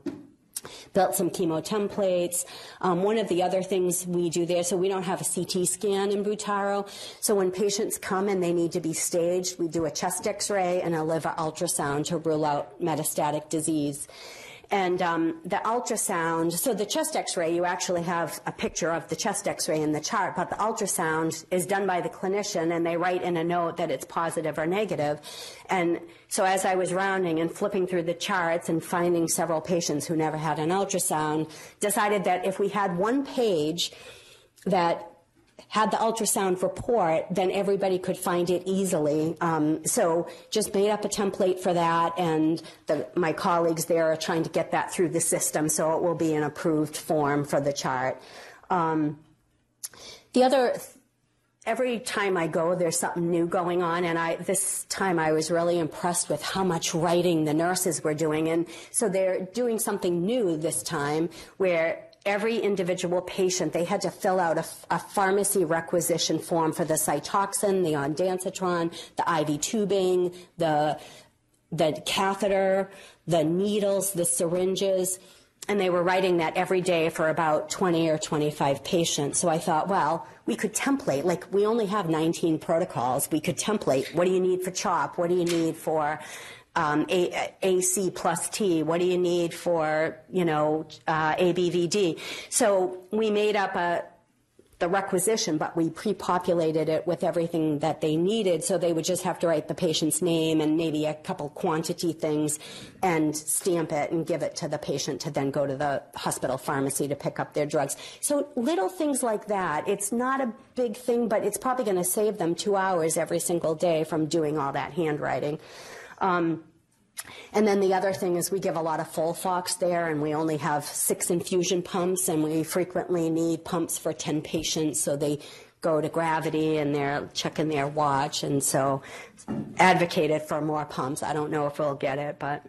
built some chemo templates. Um, one of the other things we do there, so we don't have a CT scan in Butaro. So when patients come and they need to be staged, we do a chest x-ray and a liver ultrasound to rule out metastatic disease. And um, the ultrasound, so the chest x ray, you actually have a picture of the chest x ray in the chart, but the ultrasound is done by the clinician and they write in a note that it's positive or negative. And so as I was rounding and flipping through the charts and finding several patients who never had an ultrasound, decided that if we had one page that had the ultrasound report, then everybody could find it easily. Um, so just made up a template for that, and the, my colleagues there are trying to get that through the system so it will be an approved form for the chart. Um, the other every time I go, there's something new going on. And I, this time I was really impressed with how much writing the nurses were doing. And so they're doing something new this time where every individual patient, they had to fill out a, a, pharmacy requisition form for the Cytoxan, the ondansetron, the IV tubing, the, the catheter, the needles, the syringes. And they were writing that every day for about 20 or 25 patients. So I thought, well, we could template. Like, we only have 19 protocols. We could template. What do you need for CHOP? What do you need for um, A- AC plus T? What do you need for, you know, uh, ABVD? So we made up a, the requisition, but we pre-populated it with everything that they needed. So they would just have to write the patient's name and maybe a couple quantity things and stamp it and give it to the patient to then go to the hospital pharmacy to pick up their drugs. So little things like that. It's not a big thing, but it's probably going to save them two hours every single day from doing all that handwriting. Um, and then the other thing is we give a lot of FOLFOX there, and we only have six infusion pumps, and we frequently need pumps for 10 patients, so they go to gravity and they're checking their watch, and so advocated for more pumps. I don't know if we'll get it, but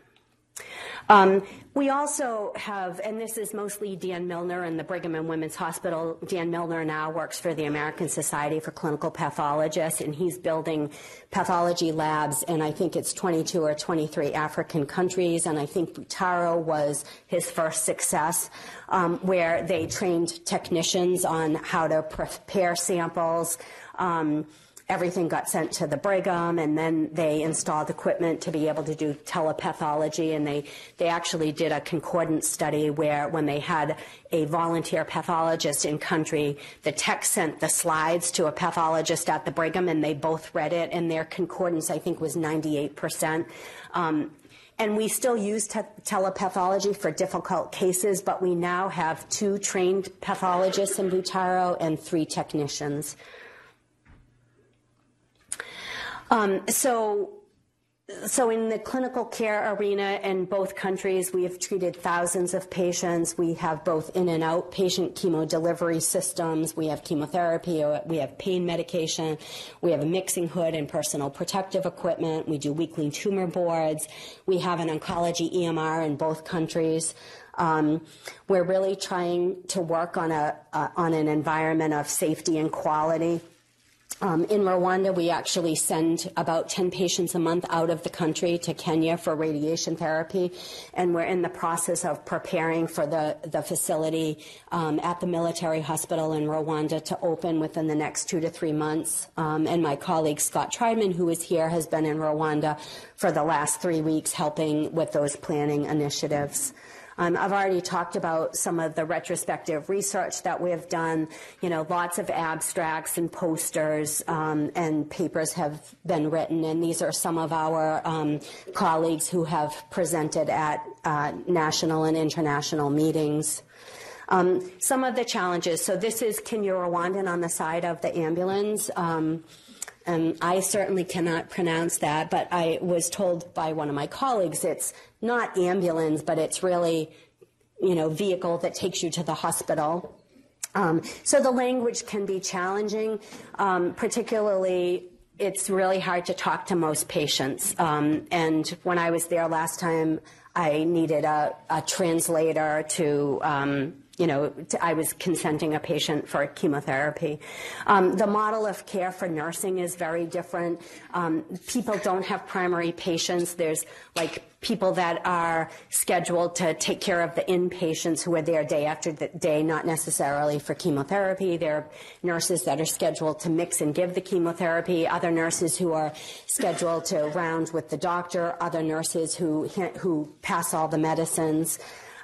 um, we also have, and this is mostly Dan Milner and the Brigham and Women's Hospital. Dan Milner now works for the American Society for Clinical Pathologists, and he's building pathology labs in I think it's 22 or 23 African countries, and I think Butaro was his first success, um, where they trained technicians on how to prepare samples. Um, everything got sent to the Brigham, and then they installed equipment to be able to do telepathology. And they, they actually did a concordance study where when they had a volunteer pathologist in country, the tech sent the slides to a pathologist at the Brigham, and they both read it, and their concordance, I think, was 98%. Um, and we still use te- telepathology for difficult cases, but we now have two trained pathologists in Butaro and three technicians. Um, so so in the clinical care arena in both countries, we have treated thousands of patients. We have both in and out patient chemo delivery systems. We have chemotherapy. We have pain medication. We have a mixing hood and personal protective equipment. We do weekly tumor boards. We have an oncology EMR in both countries. Um, we're really trying to work on a uh, on an environment of safety and quality. Um, in Rwanda, we actually send about 10 patients a month out of the country to Kenya for radiation therapy, and we're in the process of preparing for the, the facility um, at the military hospital in Rwanda to open within the next two to three months. Um, and my colleague Scott Triedman, who is here, has been in Rwanda for the last three weeks helping with those planning initiatives. Um, I've already talked about some of the retrospective research that we have done. You know, lots of abstracts and posters um, and papers have been written, and these are some of our um, colleagues who have presented at uh, national and international meetings. Um, some of the challenges. So this is Kinyarwanda on the side of the ambulance. Um, I certainly cannot pronounce that, but I was told by one of my colleagues it's not ambulance, but it's really, you know, vehicle that takes you to the hospital. Um, so the language can be challenging, um, particularly it's really hard to talk to most patients. Um, and when I was there last time, I needed a, a translator to um, you know, I was consenting a patient for chemotherapy. Um, the model of care for nursing is very different. Um, people don't have primary patients. There's like people that are scheduled to take care of the inpatients who are there day after day, not necessarily for chemotherapy. There are nurses that are scheduled to mix and give the chemotherapy. Other nurses who are scheduled to round with the doctor. Other nurses who who pass all the medicines.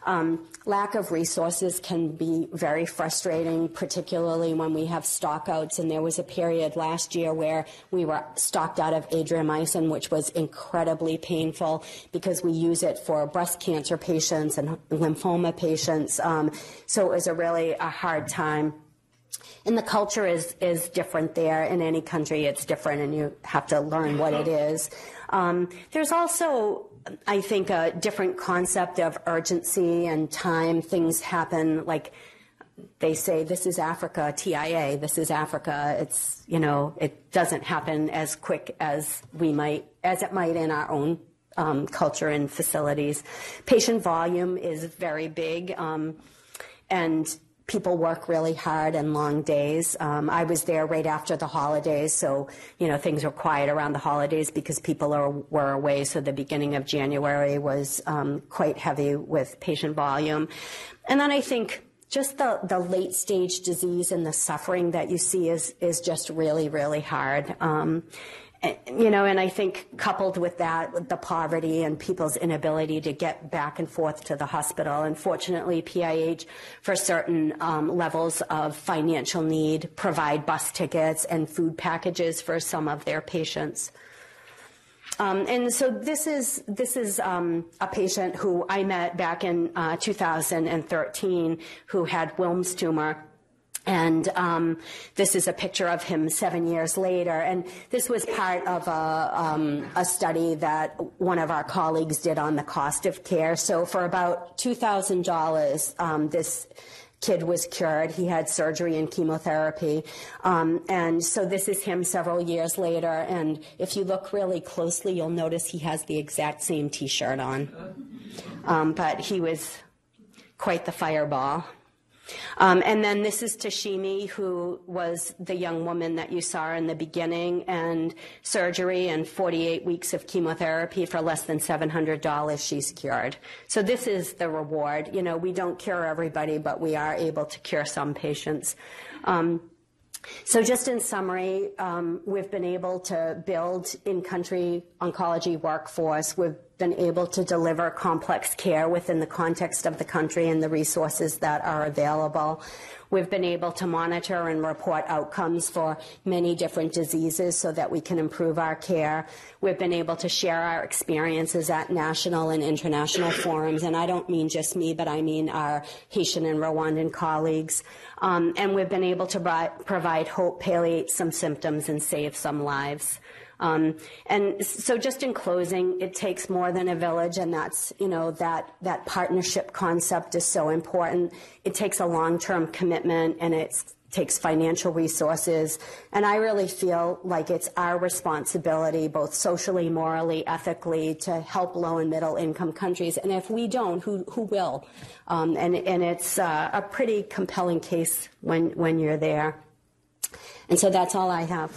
Um, lack of resources can be very frustrating, particularly when we have stockouts. And there was a period last year where we were stocked out of adriamycin, which was incredibly painful because we use it for breast cancer patients and lymphoma patients. Um, so it was a really a hard time. And the culture is, is different there. In any country, it's different, and you have to learn what it is. Um, there's also I think a different concept of urgency and time. Things happen like they say, this is Africa, TIA, this is Africa. It's, you know, it doesn't happen as quick as we might, as it might in our own um, culture and facilities. Patient volume is very big. Um, and people work really hard and long days. Um, I was there right after the holidays, so you know things were quiet around the holidays because people are, were away. So the beginning of January was um, quite heavy with patient volume, and then I think just the, the late stage disease and the suffering that you see is is just really really hard. Um, you know, and I think coupled with that, the poverty and people's inability to get back and forth to the hospital. Unfortunately, PIH, for certain um, levels of financial need, provide bus tickets and food packages for some of their patients. Um, and so this is this is um, a patient who I met back in uh, 2013 who had Wilms tumor and um, this is a picture of him seven years later. And this was part of a, um, a, study that one of our colleagues did on the cost of care. So for about $2,000, um, this kid was cured. He had surgery and chemotherapy. Um, and so this is him several years later. And if you look really closely, you'll notice he has the exact same T-shirt on. Um, but he was quite the fireball. Um, and then this is Tashimi, who was the young woman that you saw in the beginning, and surgery and 48 weeks of chemotherapy for less than $700, she's cured. So this is the reward. You know, we don't cure everybody, but we are able to cure some patients. Um, so just in summary, um, we've been able to build in-country oncology workforce. We've been able to deliver complex care within the context of the country and the resources that are available. We've been able to monitor and report outcomes for many different diseases so that we can improve our care. We've been able to share our experiences at national and international forums, and I don't mean just me, but I mean our Haitian and Rwandan colleagues. Um, and we've been able to provide hope, palliate some symptoms, and save some lives. Um, and so just in closing, it takes more than a village, and that's, you know, that, that partnership concept is so important. It takes a long-term commitment, and it takes financial resources. And I really feel like it's our responsibility, both socially, morally, ethically, to help low and middle income countries. And if we don't, who, who will? Um, and, and it's uh, a pretty compelling case when, when you're there. And so that's all I have.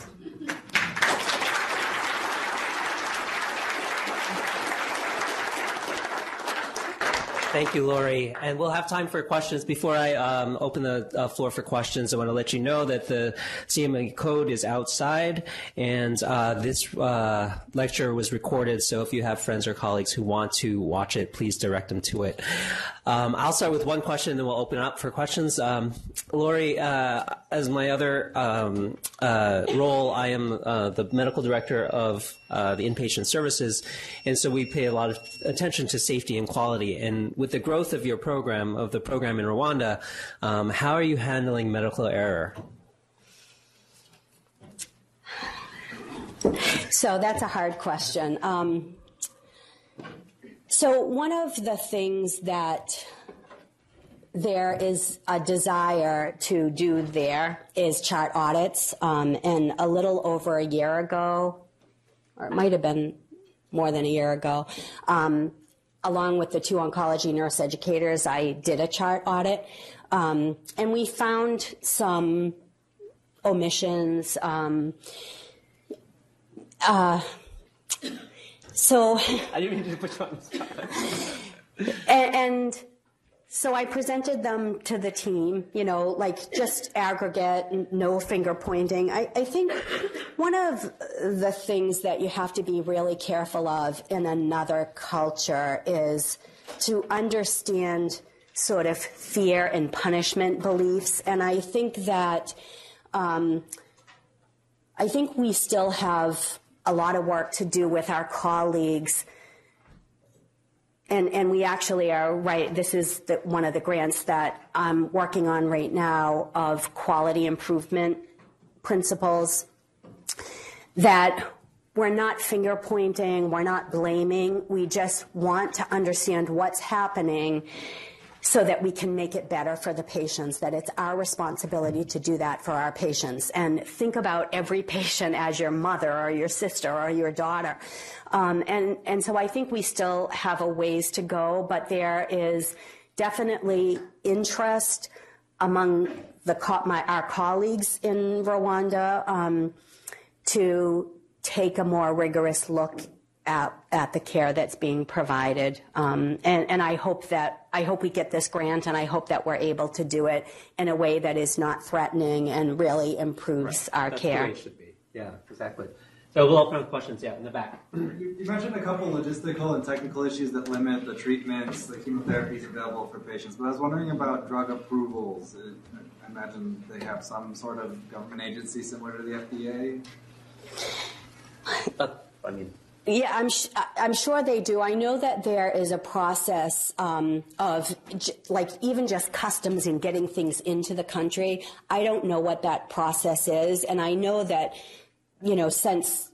Thank you, Lori. And we'll have time for questions. Before I um, open the uh, floor for questions, I want to let you know that the CME code is outside, and uh, this uh, lecture was recorded. So if you have friends or colleagues who want to watch it, please direct them to it. Um, I'll start with one question, and then we'll open up for questions. Um, Lori, uh, as my other um, uh, role, I am uh, the medical director of uh, the inpatient services. And so we pay a lot of attention to safety and quality. And with the growth of your program, of the program in Rwanda, um, how are you handling medical error? So that's a hard question. Um, so one of the things that there is a desire to do there is chart audits. Um, and a little over a year ago, or it might have been more than a year ago. Um, along with the two oncology nurse educators, I did a chart audit, um, and we found some omissions. Um, uh, so, I didn't mean to put you on the spot. and, and so I presented them to the team, you know, like just aggregate, no finger pointing. I, I, think one of the things that you have to be really careful of in another culture is to understand sort of fear and punishment beliefs. And I think that, um, I think we still have a lot of work to do with our colleagues and, and we actually are right. This is the, one of the grants that I'm working on right now of quality improvement principles that we're not finger pointing, we're not blaming. We just want to understand what's happening so that we can make it better for the patients, that it's our responsibility to do that for our patients. And think about every patient as your mother or your sister or your daughter. Um, and, and so I think we still have a ways to go, but there is definitely interest among the, my, our colleagues in Rwanda um, to take a more rigorous look at, at the care that's being provided. Um, and, and I hope that I hope we get this grant, and I hope that we're able to do it in a way that is not threatening and really improves right. our that's care. The way it should be. Yeah, exactly. So we'll open up questions. Yeah, in the back. You, you mentioned a couple of logistical and technical issues that limit the treatments, the chemotherapies available for patients. But I was wondering about drug approvals. I imagine they have some sort of government agency similar to the FDA. Uh, I mean, yeah, I'm, sh- I'm sure they do. I know that there is a process um, of j- like even just customs and getting things into the country. I don't know what that process is, and I know that you know since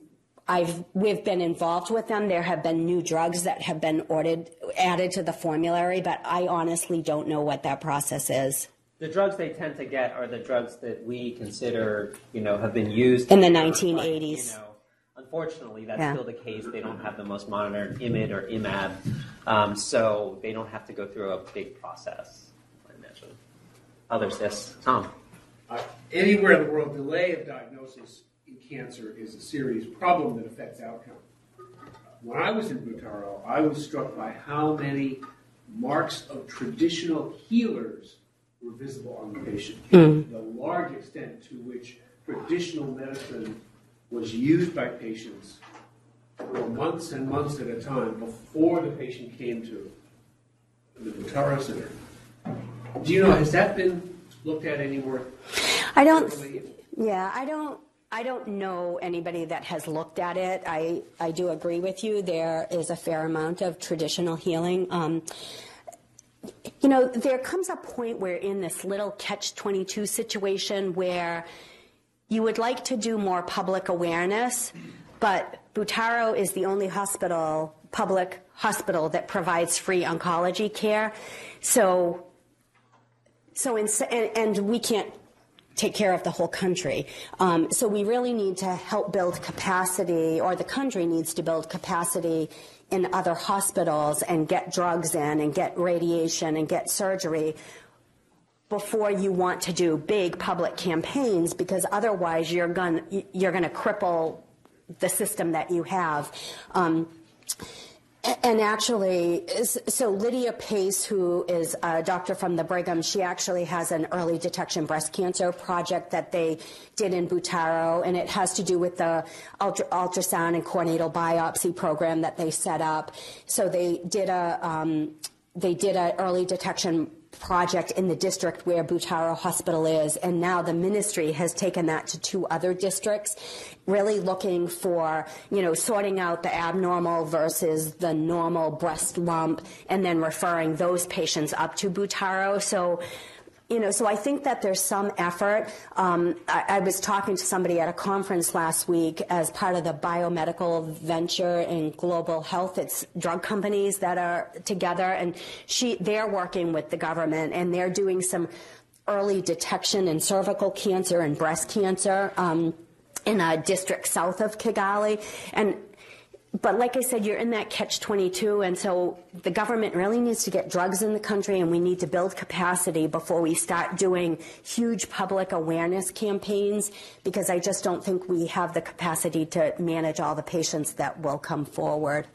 I've we've been involved with them, there have been new drugs that have been ordered added to the formulary, but I honestly don't know what that process is. The drugs they tend to get are the drugs that we consider, you know, have been used in the 1980s. you know, Unfortunately, that's yeah. still the case. They don't have the most modern IMID or IMAB, um, so they don't have to go through a big process. I imagine. Others, yes, Tom. Uh, anywhere in the world, delay of diagnosis in cancer is a serious problem that affects outcome. When I was in Butaro, I was struck by how many marks of traditional healers were visible on the patient. Mm. The large extent to which traditional medicine was used by patients for months and months at a time before the patient came to the Butaro Center. Do you know, has that been looked at anymore? I don't, yeah, I don't. I don't know anybody that has looked at it. I, I do agree with you. There is a fair amount of traditional healing. Um, you know, there comes a point where in this little catch 22 situation where you would like to do more public awareness, but Butaro is the only hospital, public hospital, that provides free oncology care. So, so in, and, and we can't take care of the whole country. Um, so we really need to help build capacity, or the country needs to build capacity in other hospitals and get drugs in and get radiation and get surgery before you want to do big public campaigns because otherwise you're going you're going to cripple the system that you have. Um, and actually, so Lydia Pace, who is a doctor from the Brigham, she actually has an early detection breast cancer project that they did in Butaro, and it has to do with the ultra, ultrasound and core-needle biopsy program that they set up. So they did a um, they did an early detection project in the district where Butaro Hospital is, and now the ministry has taken that to two other districts, really looking for, you know, sorting out the abnormal versus the normal breast lump, and then referring those patients up to Butaro. So you know, so I think that there's some effort. Um, I, I, was talking to somebody at a conference last week as part of the biomedical venture in global health. It's drug companies that are together, and she they're working with the government, and they're doing some early detection in cervical cancer and breast cancer. Um, in a district south of Kigali, and but like I said, you're in that catch 22, and so the government really needs to get drugs in the country, and we need to build capacity before we start doing huge public awareness campaigns because I just don't think we have the capacity to manage all the patients that will come forward.